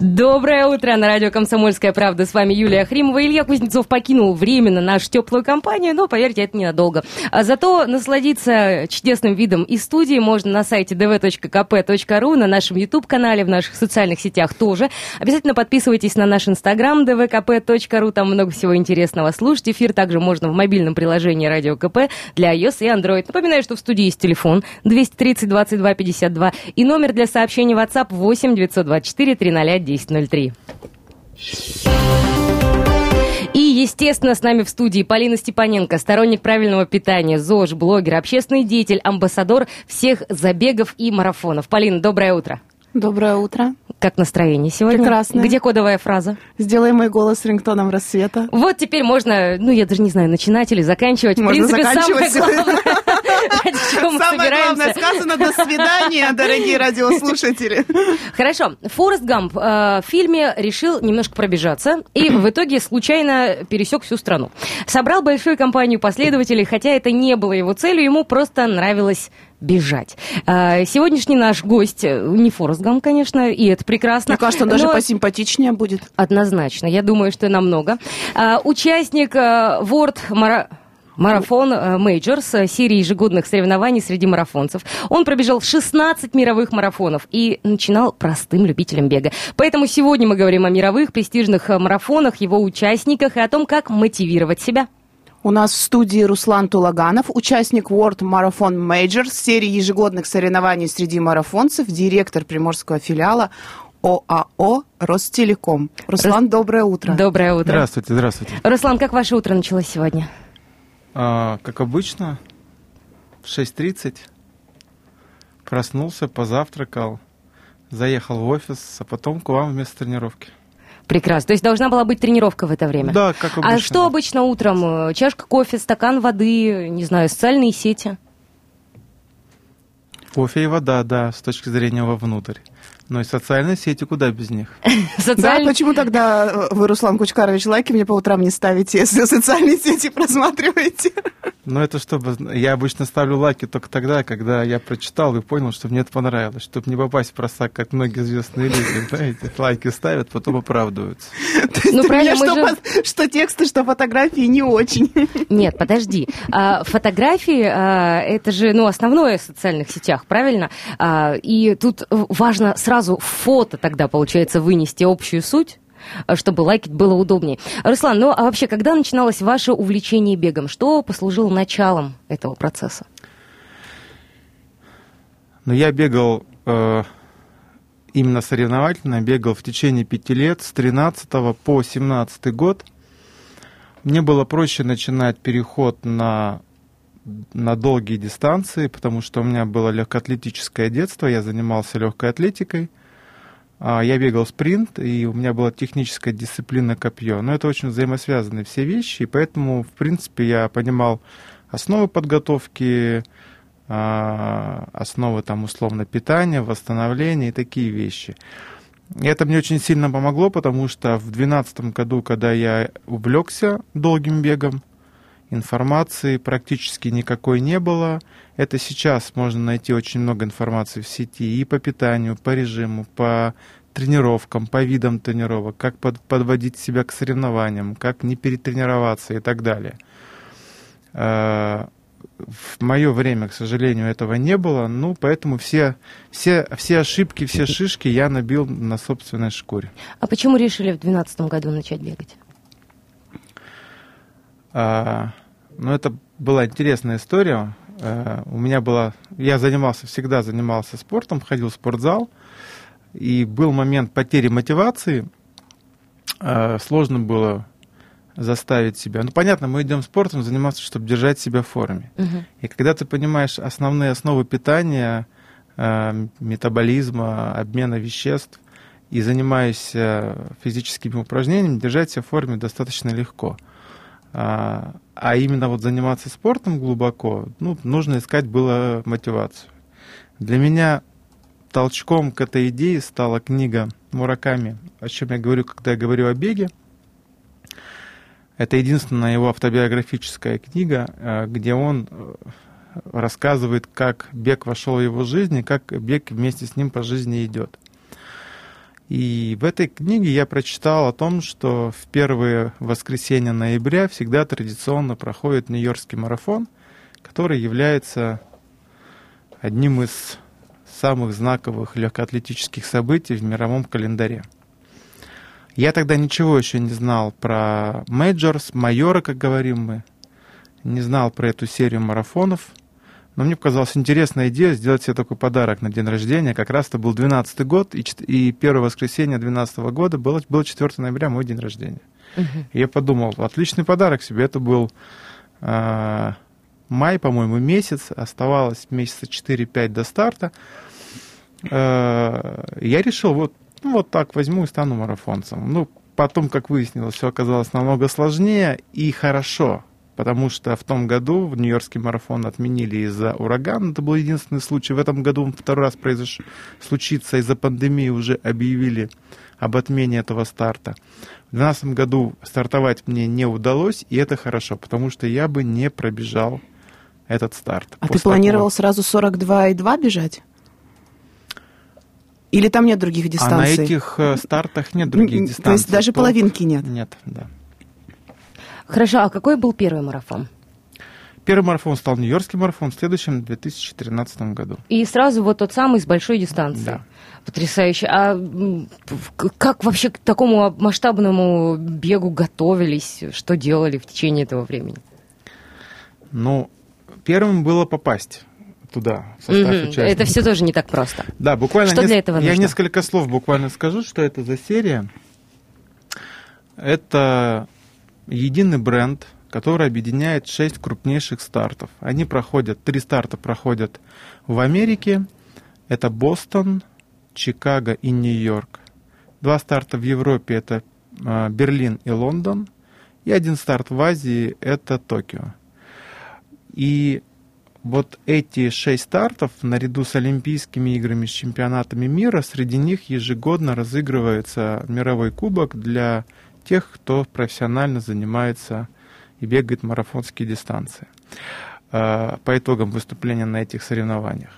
Доброе утро на радио «Комсомольская правда». С вами Юлия Хримова. Илья Кузнецов покинул временно нашу теплую компанию, но, поверьте, это ненадолго. А зато насладиться чудесным видом из студии можно на сайте dv.kp.ru, на нашем YouTube-канале, в наших социальных сетях тоже. Обязательно подписывайтесь на наш Инстаграм dvkp.ru, там много всего интересного. Слушать эфир также можно в мобильном приложении «Радио КП» для iOS и Android. Напоминаю, что в студии есть телефон 230 22 52 и номер для сообщений WhatsApp 8 924 300 1003. И, естественно, с нами в студии Полина Степаненко, сторонник правильного питания, ЗОЖ, блогер, общественный деятель, амбассадор всех забегов и марафонов. Полина, доброе утро. Доброе утро. Как настроение сегодня? Прекрасно. Где кодовая фраза? Сделай мой голос рингтоном рассвета. Вот теперь можно, ну, я даже не знаю, начинать или заканчивать. Можно в принципе, заканчивать. самое главное, Самое главное сказано «до свидания», дорогие радиослушатели. Хорошо. Форест Гамп э, в фильме решил немножко пробежаться и в итоге случайно пересек всю страну. Собрал большую компанию последователей, хотя это не было его целью, ему просто нравилось бежать. Э, сегодняшний наш гость э, не Форест Гамп, конечно, и это прекрасно. Мне кажется, он даже но- посимпатичнее будет. Однозначно, я думаю, что намного. А, участник а, World Mara- Marathon э, Majors, э, серии ежегодных соревнований среди марафонцев. Он пробежал 16 мировых марафонов и начинал простым любителем бега. Поэтому сегодня мы говорим о мировых престижных э, марафонах, его участниках и о том, как мотивировать себя. У нас в студии Руслан Тулаганов, участник World Marathon Majors, серии ежегодных соревнований среди марафонцев, директор приморского филиала ОАО «Ростелеком». Руслан, доброе утро. Доброе утро. Здравствуйте, здравствуйте. Руслан, как ваше утро началось сегодня? А, как обычно, в 6.30 проснулся, позавтракал, заехал в офис, а потом к вам вместо тренировки. Прекрасно. То есть должна была быть тренировка в это время? Да, как обычно. А что обычно утром? Э, Чашка кофе, стакан воды, не знаю, социальные сети? Кофе и вода, да, с точки зрения вовнутрь. Но и социальные сети куда без них? Да, Социальные... почему тогда вы, Руслан Кучкарович, лайки мне по утрам не ставите, если социальные сети просматриваете? Но это чтобы... Я обычно ставлю лайки только тогда, когда я прочитал и понял, что мне это понравилось. Чтобы не попасть в просак, как многие известные люди, знаете, лайки ставят, потом оправдываются. Ну, правильно, что, что тексты, что фотографии не очень. Нет, подожди. А, фотографии а, это же ну, основное в социальных сетях, правильно? А, и тут важно сразу фото тогда, получается, вынести общую суть а, чтобы лайкать было удобнее. Руслан, ну а вообще, когда начиналось ваше увлечение бегом? Что послужило началом этого процесса? Но я бегал э, именно соревновательно, бегал в течение пяти лет, с 13 по 17 год. Мне было проще начинать переход на, на долгие дистанции, потому что у меня было легкоатлетическое детство, я занимался легкой атлетикой. А, Я бегал спринт, и у меня была техническая дисциплина копье. Но это очень взаимосвязанные все вещи, и поэтому, в принципе, я понимал основы подготовки, а, основы там условно питания, восстановления и такие вещи. И это мне очень сильно помогло, потому что в 2012 году, когда я увлекся долгим бегом, информации практически никакой не было. Это сейчас можно найти очень много информации в сети и по питанию, по режиму, по тренировкам, по видам тренировок, как под- подводить себя к соревнованиям, как не перетренироваться и так далее. Э, В мое время, к сожалению, этого не было, ну, поэтому все, все, все ошибки, все шишки я набил на собственной шкуре. А почему решили в 2012 году начать бегать? А, ну, это была интересная история. А, у меня была... Я занимался, всегда занимался спортом, ходил в спортзал. И был момент потери мотивации. А, сложно было заставить себя. Ну, понятно, мы идем спортом заниматься, чтобы держать себя в форме. Мгм. И когда ты понимаешь основные основы питания, э, метаболизма, обмена веществ, и занимаешься физическими упражнениями, держать себя в форме достаточно легко. А, а именно вот заниматься спортом глубоко, ну, нужно искать было мотивацию. Для меня толчком к этой идее стала книга Мураками, о чем я говорю, когда я говорю о беге. Это единственная его автобиографическая книга, э, где он э, рассказывает, как бег вошел в его жизнь и как бег вместе с ним по жизни идет. И в этой книге я прочитал о том, что в первые воскресенья ноября всегда традиционно проходит Нью-Йоркский марафон, который является одним из самых знаковых легкоатлетических событий в мировом календаре. Я тогда ничего еще не знал про Majors, мейджора, как говорим мы, не знал про эту серию марафонов – но мне показалась интересная идея сделать себе такой подарок на день рождения. Как раз это был 12 год, и, и первое воскресенье 12 года было, было 4 ноября, мой день рождения. Uh-huh. И я подумал, отличный подарок себе. Это был э, май, по-моему, месяц. Оставалось месяца 4-5 до старта. Э, я решил, вот, ну, вот так возьму и стану марафонцем. Ну, потом, как выяснилось, все оказалось намного сложнее и хорошо потому что в том году в Нью-Йоркский марафон отменили из-за урагана. Это был единственный случай. В этом году он второй раз произош... случится из-за пандемии, уже объявили об отмене этого старта. В 2012 году стартовать мне не удалось, и это хорошо, потому что я бы не пробежал этот старт. А ты планировал такого... сразу 42,2 бежать? Или там нет других дистанций? А на этих э, стартах нет других дистанций. То есть даже половинки нет? Нет, да. Хорошо, а какой был первый марафон? Первый марафон стал Нью-Йоркский марафон в следующем 2013 году. И сразу вот тот самый с большой дистанции. Да. Потрясающе. А как вообще к такому масштабному бегу готовились? Что делали в течение этого времени? Ну, первым было попасть туда, в состав угу. участников. Это все тоже не так просто. Да, буквально... Что нес... для этого Я нужно? несколько слов буквально скажу, что это за серия. Это единый бренд, который объединяет шесть крупнейших стартов. Они проходят, три старта проходят в Америке. Это Бостон, Чикаго и Нью-Йорк. Два старта в Европе это а, Берлин и Лондон. И один старт в Азии это Токио. И вот эти шесть стартов, наряду с Олимпийскими играми, с чемпионатами мира, среди них ежегодно разыгрывается мировой кубок для тех, кто профессионально занимается и бегает марафонские дистанции э, по итогам выступления на этих соревнованиях.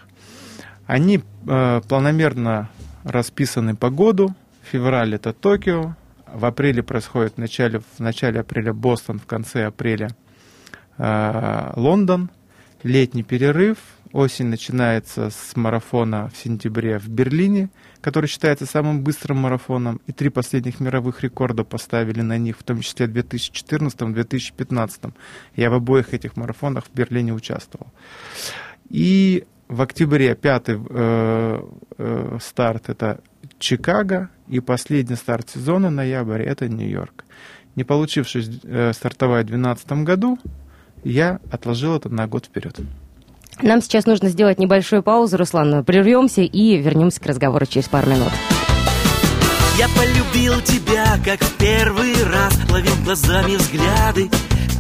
Они э, планомерно расписаны по году. Февраль это Токио, в апреле происходит в начале, в начале апреля Бостон, в конце апреля э, Лондон, летний перерыв, осень начинается с марафона в сентябре в Берлине – который считается самым быстрым марафоном, и три последних мировых рекорда поставили на них, в том числе в 2014-2015. Я в обоих этих марафонах в Берлине участвовал. И в октябре пятый э, э, старт это Чикаго, и последний старт сезона, ноябрь, это Нью-Йорк. Не получившись э, стартовать в 2012 году, я отложил это на год вперед. Нам сейчас нужно сделать небольшую паузу, Руслан. Прервемся и вернемся к разговору через пару минут. Я полюбил тебя, как в первый раз Ловил глазами взгляды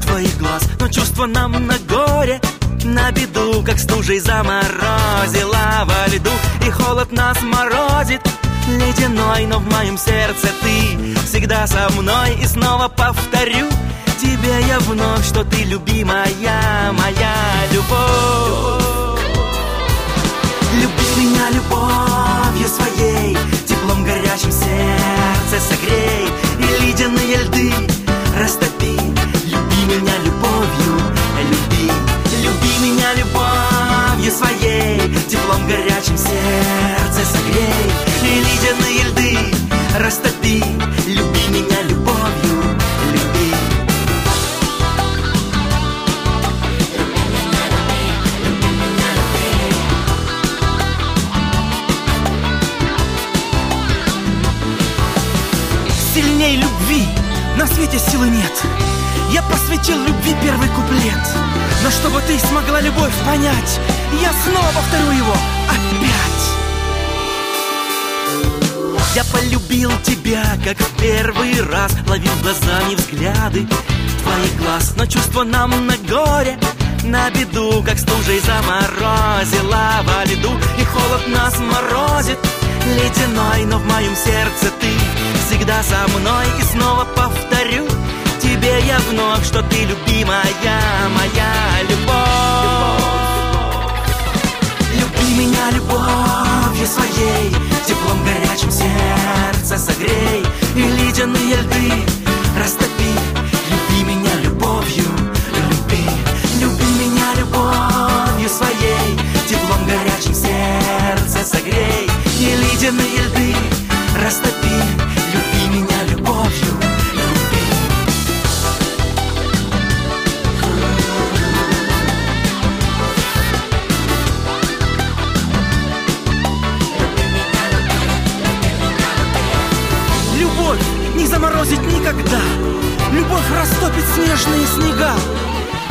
твоих глаз Но чувство нам на горе, на беду Как стужей заморозила во льду И холод нас морозит ледяной Но в моем сердце ты всегда со мной И снова повторю тебе я вновь, что ты любимая, моя любовь. Люби меня любовью своей, теплом горячим сердце согрей, и ледяные льды растопи. Люби меня любовью, люби, люби меня любовью своей, теплом горячим сердце согрей, и ледяные льды растопи. Свете силы нет. Я посвятил любви первый куплет. Но чтобы ты смогла любовь понять Я снова повторю его опять. Я полюбил тебя, как в первый раз. Ловил глазами взгляды твоих глаз. Но чувство нам на горе на беду, как стужей заморозила во льду И холод нас морозит ледяной Но в моем сердце ты всегда со мной. И снова повторю тебе я вновь Что ты любимая, моя любовь. Люби меня любовью своей Теплом горячим сердце согрей. И ледяные льды растопи. Люби меня любовью, люби. Люби меня любовью своей Теплом горячим сердце согрей. И ледяные льды растопи заморозить никогда. Любовь растопит снежные снега.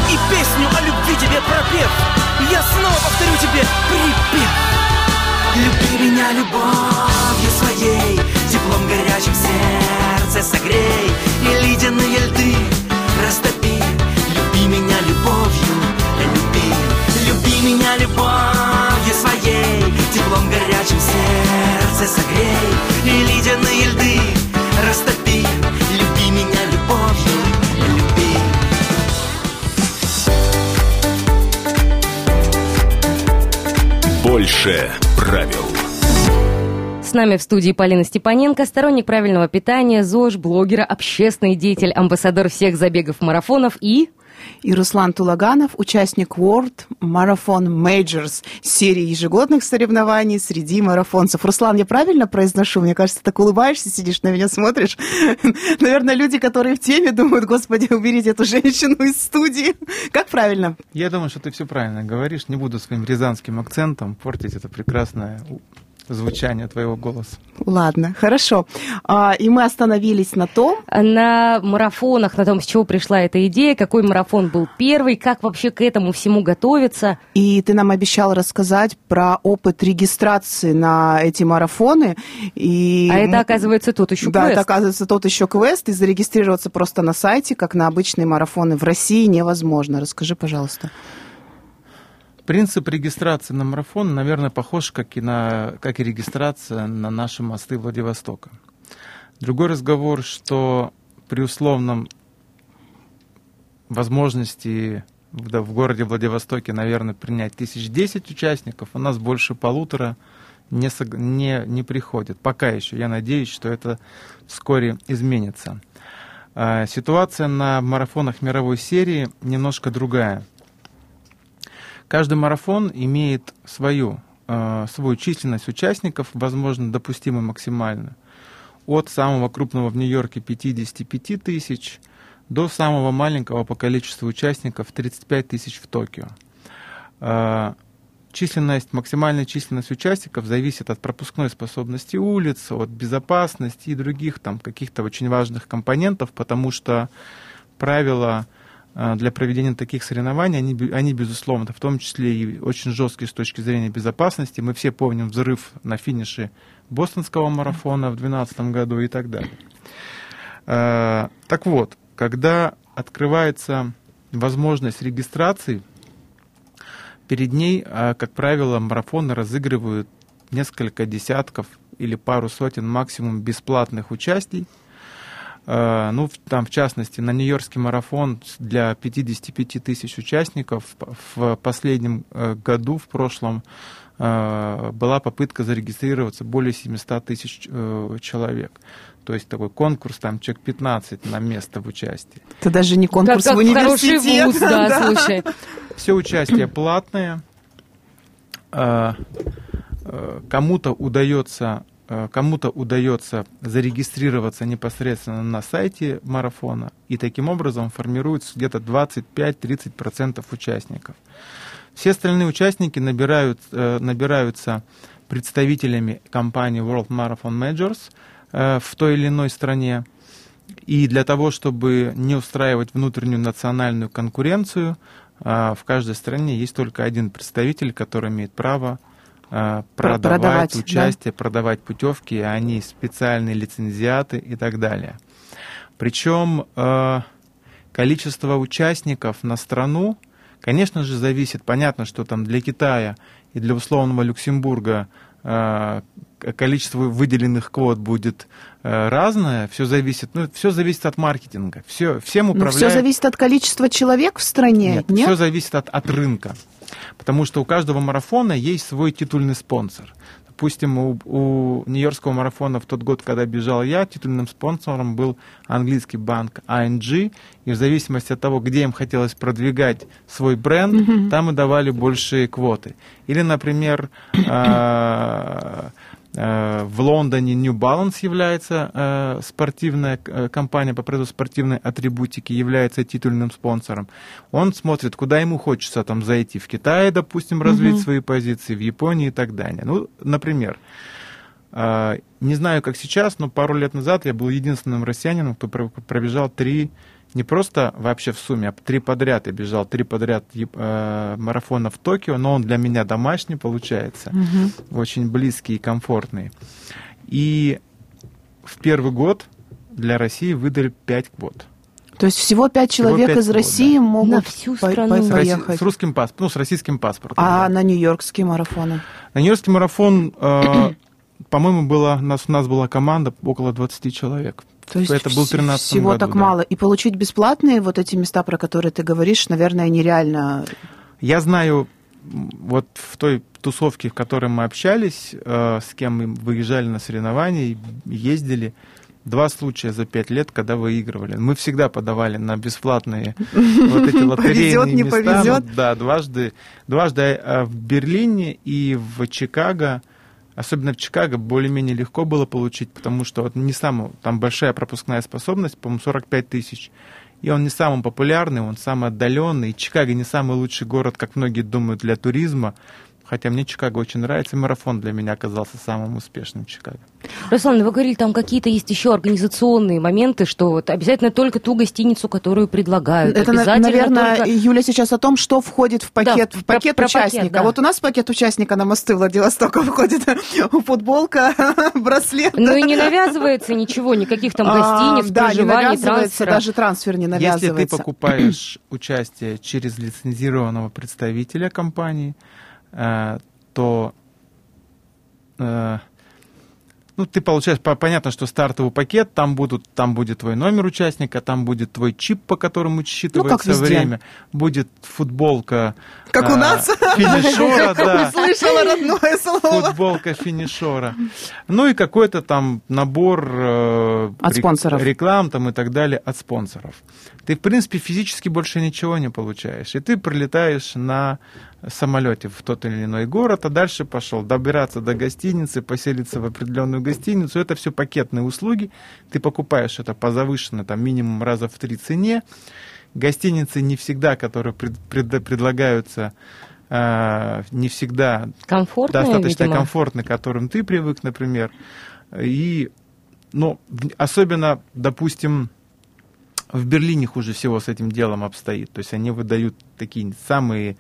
И песню о любви тебе пропев. Я снова повторю тебе припев. Люби меня любовью своей Теплом горячим сердце согрей. И ледяные льды растопи. Люби меня любовью, люби Люби меня любовью своей. Теплом горячим сердце согрей. И ледяные льды растопи Больше правил. С нами в студии Полина Степаненко, сторонник правильного питания, ЗОЖ, блогера, общественный деятель, амбассадор всех забегов марафонов и... И Руслан Тулаганов, участник World Marathon Majors, серии ежегодных соревнований среди марафонцев. Руслан, я правильно произношу? Мне кажется, ты так улыбаешься, сидишь на меня, смотришь. Наверное, люди, которые в теме, думают, господи, уберите эту женщину из студии. Как правильно? Я думаю, что ты все правильно говоришь. Не буду своим рязанским акцентом портить это прекрасное звучание твоего голоса. Ладно, хорошо. А, и мы остановились на том, На марафонах, на том, с чего пришла эта идея, какой марафон был первый, как вообще к этому всему готовиться. и ты нам обещал рассказать про опыт регистрации на эти марафоны. И А это, оказывается, тут еще Да, квест. это оказывается тот еще квест, и зарегистрироваться просто на сайте, как на обычные марафоны в России, невозможно. Расскажи, пожалуйста. Принцип регистрации на марафон, наверное, похож, как и, на, как и регистрация на наши мосты Владивостока. Другой разговор, что при условном возможности в, в городе Владивостоке, наверное, принять тысяч десять участников, у нас больше полутора не, не, не приходит. Пока еще. Я надеюсь, что это вскоре изменится. А, Ситуация на марафонах мировой серии немножко другая. Каждый марафон имеет свою, э, свою численность участников, возможно, допустимую максимально. От самого крупного в Нью-Йорке 55 тысяч до самого маленького по количеству участников 35 тысяч в Токио. Э, Численность, максимальная численность участников зависит от пропускной способности улиц, от безопасности и других там каких-то очень важных компонентов, потому что правила для проведения таких соревнований, они, они, безусловно, в том числе и очень жесткие с точки зрения безопасности. Мы все помним взрыв на финише бостонского марафона в 2012 году и так далее. Э, Так вот, когда открывается возможность регистрации, перед ней, э, как правило, марафоны разыгрывают несколько десятков или пару сотен максимум бесплатных участий. Э, Ну, там, в частности, на Нью-Йоркский марафон для 55 тысяч участников в последнем э, году, в прошлом, э, была попытка зарегистрироваться более 700 тысяч человек. То есть такой конкурс, там, человек 15 на место в участии. Это даже не конкурс как, как в хороший университет. вуз, да, слушай. Все участие платное. Кому-то удается, кому-то удается зарегистрироваться непосредственно на сайте марафона, и таким образом формируется где-то 25-30% участников. Все остальные участники набирают, э, набираются представителями компании World Marathon Majors э, в той или иной стране. И для того, чтобы не устраивать внутреннюю национальную конкуренцию, в каждой стране есть только один представитель, который имеет право э, продавать, продавать, участие, продавать путевки, они специальные лицензиаты и так далее. Причем э, количество участников на страну, конечно же, зависит. Понятно, что там для Китая и для условного Люксембурга э, количество выделенных квот будет э, разное, все зависит, ну, все зависит от маркетинга. Все, всем Но управляет... все зависит от количества человек в стране, Нет, нет? все зависит от, от рынка. Потому что у каждого марафона есть свой титульный спонсор. Допустим, у, у Нью-Йоркского марафона в тот год, когда бежал я, титульным спонсором был английский банк ING. И в зависимости от того, где им хотелось продвигать свой бренд, там и давали большие квоты. Или, например, э, в Лондоне New Balance является э, спортивная э, компания по производству спортивной атрибутики, является титульным спонсором. Он смотрит, куда ему хочется там зайти. В Китае, допустим, развить свои позиции, в Японии и так далее. Ну, например, э, не знаю, как сейчас, но пару лет назад я был единственным россиянином, кто про- пробежал три, не просто вообще в сумме, а три подряд я бежал, три подряд э, марафона в Токио, но он для меня домашний получается, очень близкий и комфортный. И в первый год для России выдали 5 квот. То есть всего пять Всего человек пять из квот, России да. могут На всю по- страну. по- поехать. с русским паспортом, ну, с российским паспортом. А да. на нью-йоркские марафоны? На Нью-Йоркский марафон, э, по-моему, было, нас, у нас была команда около 20 человек. То есть Это был вс- 13 всего году, так да. мало. И получить бесплатные вот эти места, про которые ты говоришь, наверное, нереально. Я знаю, вот в той тусовке, в которой мы общались, э, с кем мы выезжали на соревнования, ездили, два случая за пять лет, когда выигрывали. Мы всегда подавали на бесплатные вот эти лотерейные Повезет, не места. повезет. Да, дважды, дважды э, в Берлине и в Чикаго. Особенно в Чикаго более-менее легко было получить, потому что вот не самый, там большая пропускная способность, по-моему, 45 тысяч. И он не самый популярный, он самый отдаленный. Чикаго не самый лучший город, как многие думают, для туризма. Хотя мне Чикаго очень нравится, и марафон для меня оказался самым успешным в Чикаго. Руслан, вы говорили, там какие-то есть еще организационные моменты, что вот обязательно только ту гостиницу, которую предлагают. Это, наверное, только- Юля сейчас о том, что входит в пакет, Да, в про- пакет про пакет, участника. да. Вот у нас в пакет участника на мосты Владивостока входит футболка, браслет. Ну и не навязывается ничего, никаких там А, гостиниц, да, проживаний, навязывается, трансфера. даже трансфер не Если навязывается. ты покупаешь участие через лицензированного представителя компании, то э, ну, ты получаешь, по- понятно, что стартовый пакет, там, будут, там будет твой номер участника, там будет твой чип, по которому считывается Ну, время, будет футболка Как у э, нас. финишера, да, Услышала родное слово. футболка финишера. Ну и какой-то там набор э, От спонсоров. реклам там и так далее от спонсоров. Ты, в принципе, физически больше ничего не получаешь. И ты прилетаешь на самолете в тот или иной город, а дальше пошел добираться до гостиницы, поселиться в определенную гостиницу. Это все пакетные услуги. Ты покупаешь это по завышенной, там, минимум раза в три цене. Гостиницы не всегда, которые пред- пред- предлагаются, э, не всегда Комфортная, достаточно видимо. комфортны, к которым ты привык, например. И, ну, особенно, допустим, в Берлине хуже всего с этим делом обстоит. То есть они выдают такие самые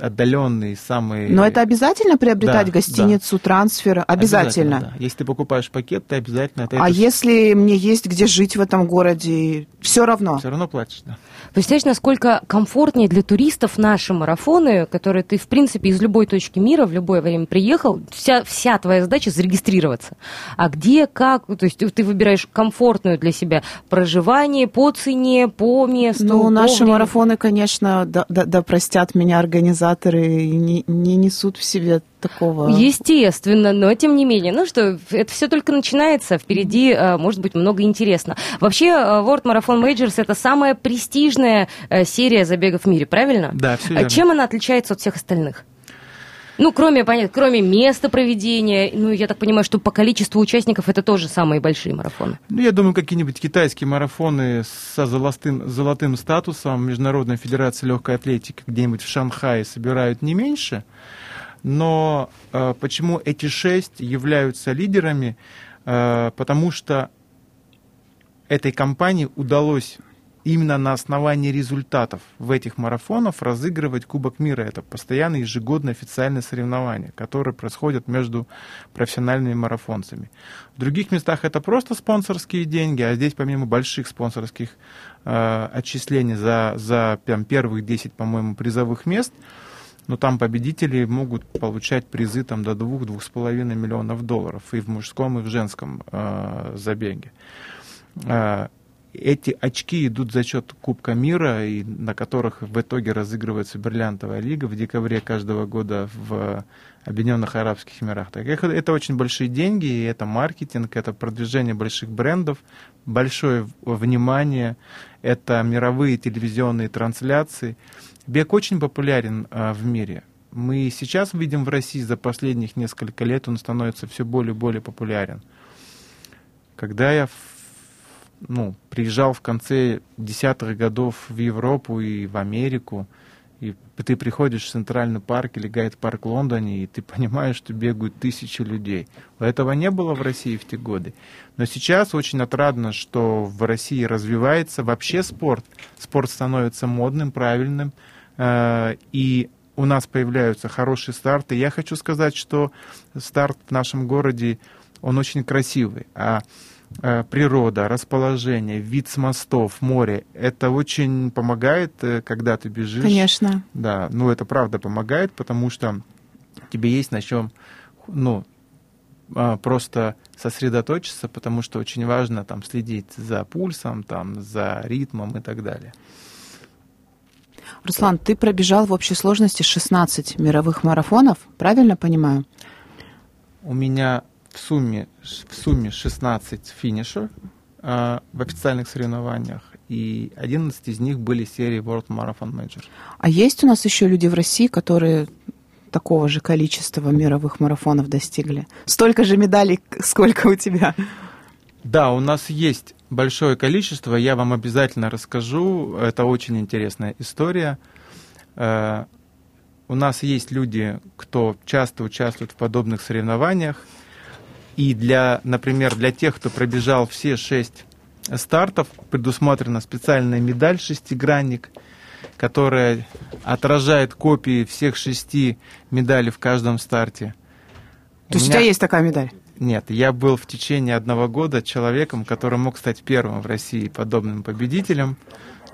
отдаленные, самые... Но это обязательно приобретать Да, гостиницу, трансфер? Обязательно. да. Если ты покупаешь пакет, ты обязательно это, А это если мне есть где жить в этом городе, все равно. все равно платишь, да. Представляешь, насколько комфортнее для туристов наши марафоны, которые ты, в принципе, из любой точки мира в любое время приехал, вся, вся твоя задача зарегистрироваться. А где, как, то есть ты выбираешь комфортную для себя проживание по цене, по месту. Ну, по наши времени. марафоны, конечно, да, да- да простят меня организаторы, и не, не несут в себе такого... Естественно, но тем не менее. Ну что, это все только начинается, впереди э, может быть много интересно. Вообще, э, World Marathon Majors это самая престижная э, серия забегов в мире, правильно? Да, всё А верно. Чем она отличается от всех остальных? Ну, кроме, понятно, кроме места проведения, ну, я так понимаю, что по количеству участников это тоже самые большие марафоны. Ну, я думаю, какие-нибудь китайские марафоны со золотым, золотым статусом Международной Федерации Легкой Атлетики где-нибудь в Шанхае собирают не меньше. Но э, почему эти шесть являются лидерами? Э, потому что этой компании удалось именно на основании результатов в этих марафонах разыгрывать Кубок мира. Это постоянно ежегодное официальное соревнование, которое происходит между профессиональными марафонцами. В других местах это просто спонсорские деньги, а здесь помимо больших спонсорских э, отчислений за, за прям, первых 10, по-моему, призовых мест, но там победители могут получать призы там, до 2-2,5 миллионов долларов и в мужском, и в женском э, забеге. Эти очки идут за счет Кубка мира, и на которых в итоге разыгрывается бриллиантовая лига в декабре каждого года в Объединенных Арабских Эмиратах. Это, это очень большие деньги, и это маркетинг, это продвижение больших брендов, большое внимание, это мировые телевизионные трансляции. Бег очень популярен а, в мире. Мы сейчас видим в России за последних несколько лет он становится все более и более популярен. Когда я ну, приезжал в конце десятых годов в Европу и в Америку, и ты приходишь в Центральный парк или Гайд-парк Лондоне, и ты понимаешь, что бегают тысячи людей. Этого не было в России в те годы. Но сейчас очень отрадно, что в России развивается вообще спорт. Спорт становится модным, правильным, э, и у нас появляются хорошие старты. Я хочу сказать, что старт в нашем городе, он очень красивый. А природа, расположение, вид с мостов, море, это очень помогает, э, когда ты бежишь. Конечно. Да, ну это правда помогает, потому что тебе есть на чем, ну, а, просто сосредоточиться, потому что очень важно там следить за пульсом, там, за ритмом и так далее. Руслан, ты пробежал в общей сложности 16 мировых марафонов, правильно понимаю? У меня в сумме, в сумме 16 финишев э, в официальных соревнованиях, и 11 из них были серии World Marathon Major. А есть у нас еще люди в России, которые такого же количества мировых марафонов достигли? Столько же медалей, сколько у тебя? Да, у нас есть большое количество, я вам обязательно расскажу. Это очень интересная история. Э, у нас есть люди, кто часто участвует в подобных соревнованиях, и для, например, для тех, кто пробежал все шесть стартов, предусмотрена специальная медаль шестигранник, которая отражает копии всех шести медалей в каждом старте. То есть у, меня... у тебя есть такая медаль? Нет, я был в течение одного года человеком, который мог стать первым в России подобным победителем.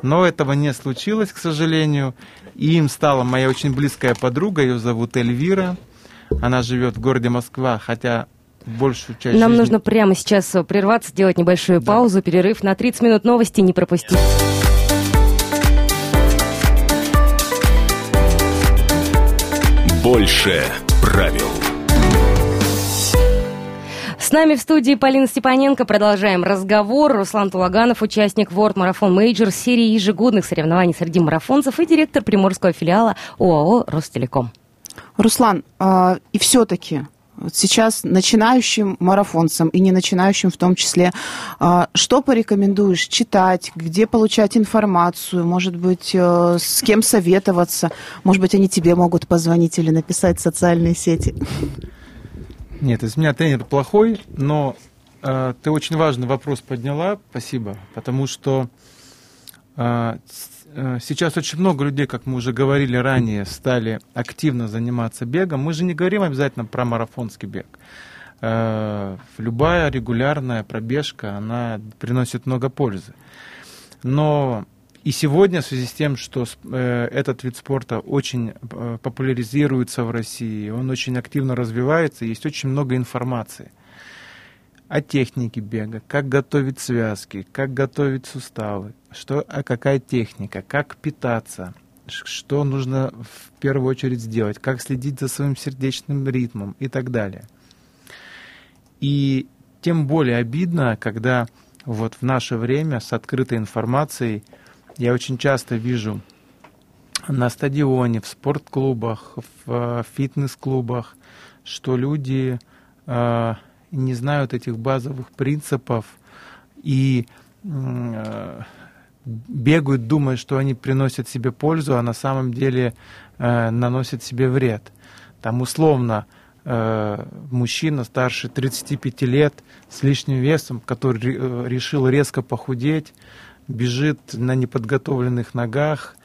Но этого не случилось, к сожалению. И им стала моя очень близкая подруга, ее зовут Эльвира. Она живет в городе Москва, хотя большую часть Нам жизни... нужно прямо сейчас прерваться, сделать небольшую да. паузу, перерыв на 30 минут новости, не пропустить. Больше правил. С нами в студии Полина Степаненко. Продолжаем разговор. Руслан Тулаганов, участник World Marathon Major серии ежегодных соревнований среди марафонцев и директор приморского филиала ОАО «Ростелеком». Руслан, э, и все-таки сейчас начинающим марафонцам и не начинающим в том числе, а, что порекомендуешь читать, где получать информацию, может быть, э, с кем советоваться, может быть, они тебе могут позвонить или написать в социальные сети? Нет, из меня тренер плохой, но э, ты очень важный вопрос подняла, спасибо, потому что Э, сейчас очень много людей, как мы уже говорили ранее, стали активно заниматься бегом. Мы же не говорим обязательно про марафонский бег. Э, любая регулярная пробежка, она приносит много пользы. Но и сегодня в связи с тем, что э, этот вид спорта очень популяризируется в России, он очень активно развивается, есть очень много информации о технике бега, как готовить связки, как готовить суставы, что, а какая техника, как питаться, что нужно в первую очередь сделать, как следить за своим сердечным ритмом и так далее. И тем более обидно, когда вот в наше время с открытой информацией я очень часто вижу на стадионе, в спортклубах, в э, фитнес-клубах, что люди э, не знают этих базовых принципов и э, бегают, думая, что они приносят себе пользу, а на самом деле э, наносят себе вред. Там условно э, мужчина старше 35 лет с лишним весом, который решил резко похудеть, бежит на неподготовленных ногах,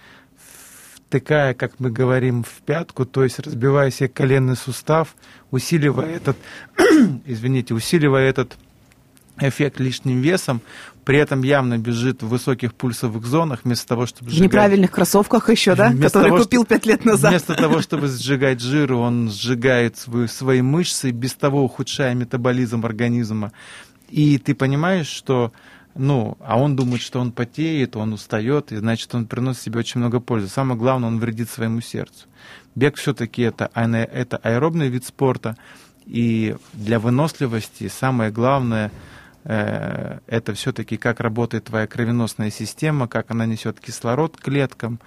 втыкая, как мы говорим, в пятку, то есть разбивая себе коленный сустав, усиливая этот, извините, усиливая этот эффект лишним весом, при этом явно бежит в высоких пульсовых зонах, вместо того, чтобы сжигать... В неправильных кроссовках еще, да? Которые того, купил пять лет назад. Вместо того, чтобы сжигать жир, он сжигает свои, свои мышцы, без того ухудшая метаболизм организма. И ты понимаешь, что ну, а он думает, что он потеет, он устает, и значит, он приносит себе очень много пользы. Самое главное, он вредит своему сердцу. Бег все-таки это, это аэробный вид спорта, и для выносливости самое главное э, это все-таки как работает твоя кровеносная система, как она несет кислород клеткам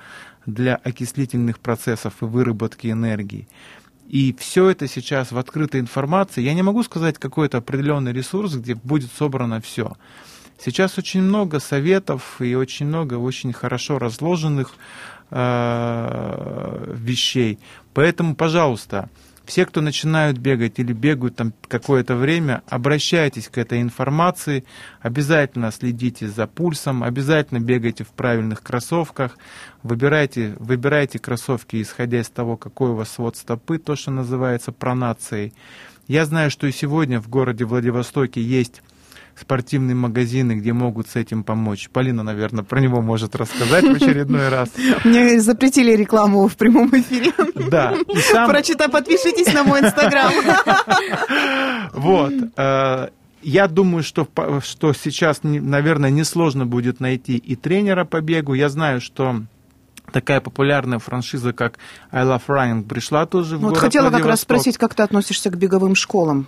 для окислительных процессов и выработки энергии. И все это сейчас в открытой информации. Я не могу сказать какой-то определенный ресурс, где будет собрано все. Сейчас очень много советов и очень много очень хорошо разложенных э, вещей. Поэтому, пожалуйста, все, кто начинают бегать или бегают там какое-то время, обращайтесь к этой информации, обязательно следите за пульсом, обязательно бегайте в правильных кроссовках, выбирайте, выбирайте кроссовки, исходя из того, какой у вас свод стопы, то, что называется пронацией. Я знаю, что и сегодня в городе Владивостоке есть спортивные магазины, где могут с этим помочь. Полина, наверное, про него может рассказать в очередной раз. Мне запретили рекламу в прямом эфире. Да. Прочитай, подпишитесь на мой инстаграм. Вот. Э, я думаю, что, что сейчас, наверное, несложно будет найти и тренера по бегу. Я знаю, что такая популярная франшиза, как I Love Running, пришла тоже в ну, город Вот хотела как раз спросить, как ты относишься к беговым школам?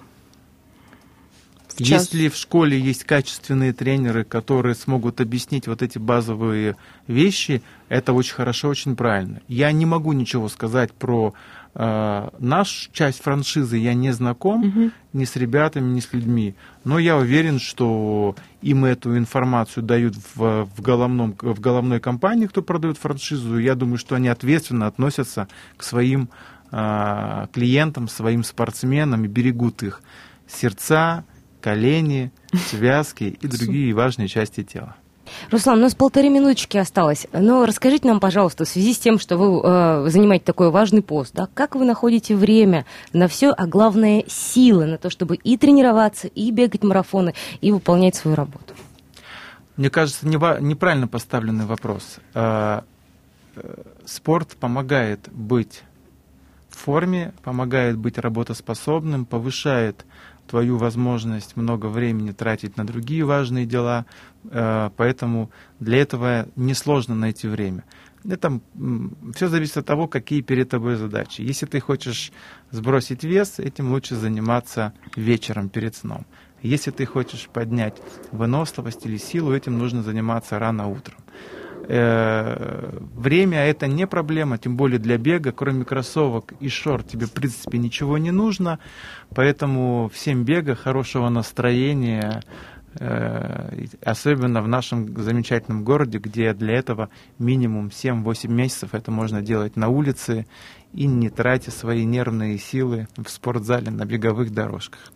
Сейчас. Если в школе есть качественные тренеры, которые смогут объяснить вот эти базовые вещи, это очень хорошо, очень правильно. Я не могу ничего сказать про э, нашу часть франшизы, я не знаком угу. ни с ребятами, ни с людьми, но я уверен, что им эту информацию дают в, в, головном, в головной компании, кто продает франшизу. Я думаю, что они ответственно относятся к своим э, клиентам, своим спортсменам и берегут их сердца, колени, связки и другие важные части тела. Руслан, у нас полторы минуточки осталось. Но расскажите нам, пожалуйста, в связи с тем, что вы э, занимаете такой важный пост, да, как вы находите время на все, а главное силы на то, чтобы и тренироваться, и бегать марафоны, и выполнять свою работу? Мне кажется, неправильно поставленный вопрос. Э, э, спорт помогает быть в форме, помогает быть работоспособным, повышает твою возможность много времени тратить на другие важные дела, э, поэтому для этого несложно найти время. Это все зависит от того, какие перед тобой задачи. Если ты хочешь сбросить вес, этим лучше заниматься вечером перед сном. Если ты хочешь поднять выносливость или силу, этим нужно заниматься рано утром. Э, время это не проблема, тем более для бега, кроме кроссовок и шорт тебе в принципе ничего не нужно, поэтому всем бега, хорошего настроения, э, особенно в нашем замечательном городе, где для этого минимум 7-8 месяцев это можно делать на улице и не тратя свои нервные силы в спортзале на беговых дорожках.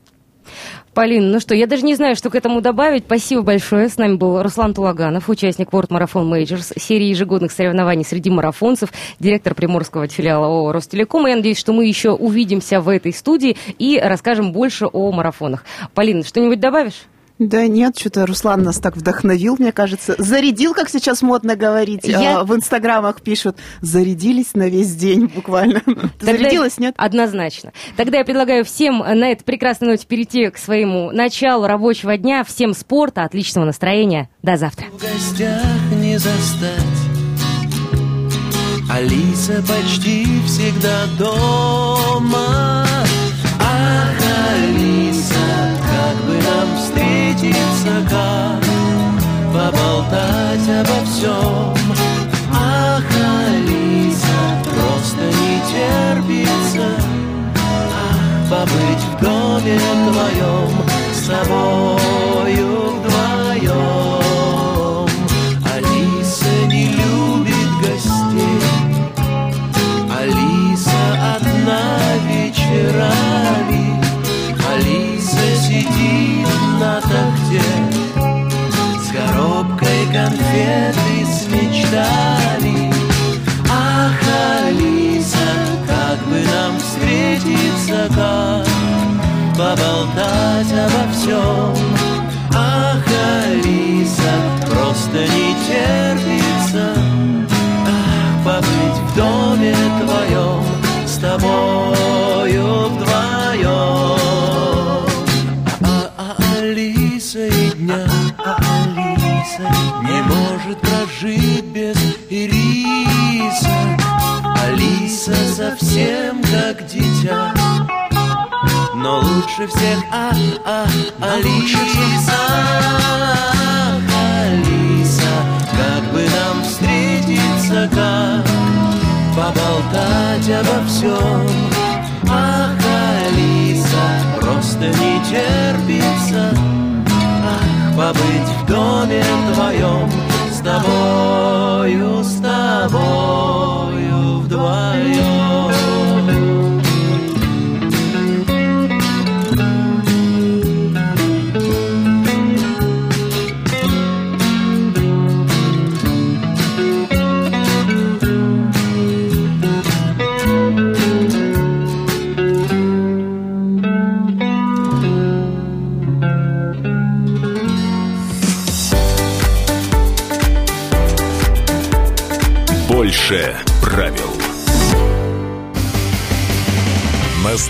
Полин, ну что, я даже не знаю, что к этому добавить. Спасибо большое. С нами был Руслан Тулаганов, участник World Marathon Majors, серии ежегодных соревнований среди марафонцев, директор приморского филиала ООО «Ростелеком». И я надеюсь, что мы еще увидимся в этой студии и расскажем больше о марафонах. Полин, что-нибудь добавишь? Да нет, что-то Руслан нас так вдохновил, мне кажется. Зарядил, как сейчас модно говорить. Я... А, в инстаграмах пишут, зарядились на весь день буквально. Тогда... Зарядилась, нет? Однозначно. Тогда я предлагаю всем на этой прекрасной ноте перейти к своему началу рабочего дня. Всем спорта, отличного настроения. До завтра. В гостях не застать. Алиса почти всегда дома. Ах, Алиса, как бы нам встретиться, как поболтать обо всем. Ах, Алиса, просто не терпится. Побыть в доме твоем с тобою конфеты с мечтами. Ах, Алиса, как бы нам встретиться, как поболтать обо всем. Ах, Алиса, просто не терпится, ах, побыть в доме твоем с тобой. Не может прожить без Ириса. Алиса совсем как дитя но лучше всех, а, а, Алиса, Алиса, как бы нам встретиться, как поболтать обо всем. Ах, Алиса, просто не терпится, побыть в доме твоем с тобою, с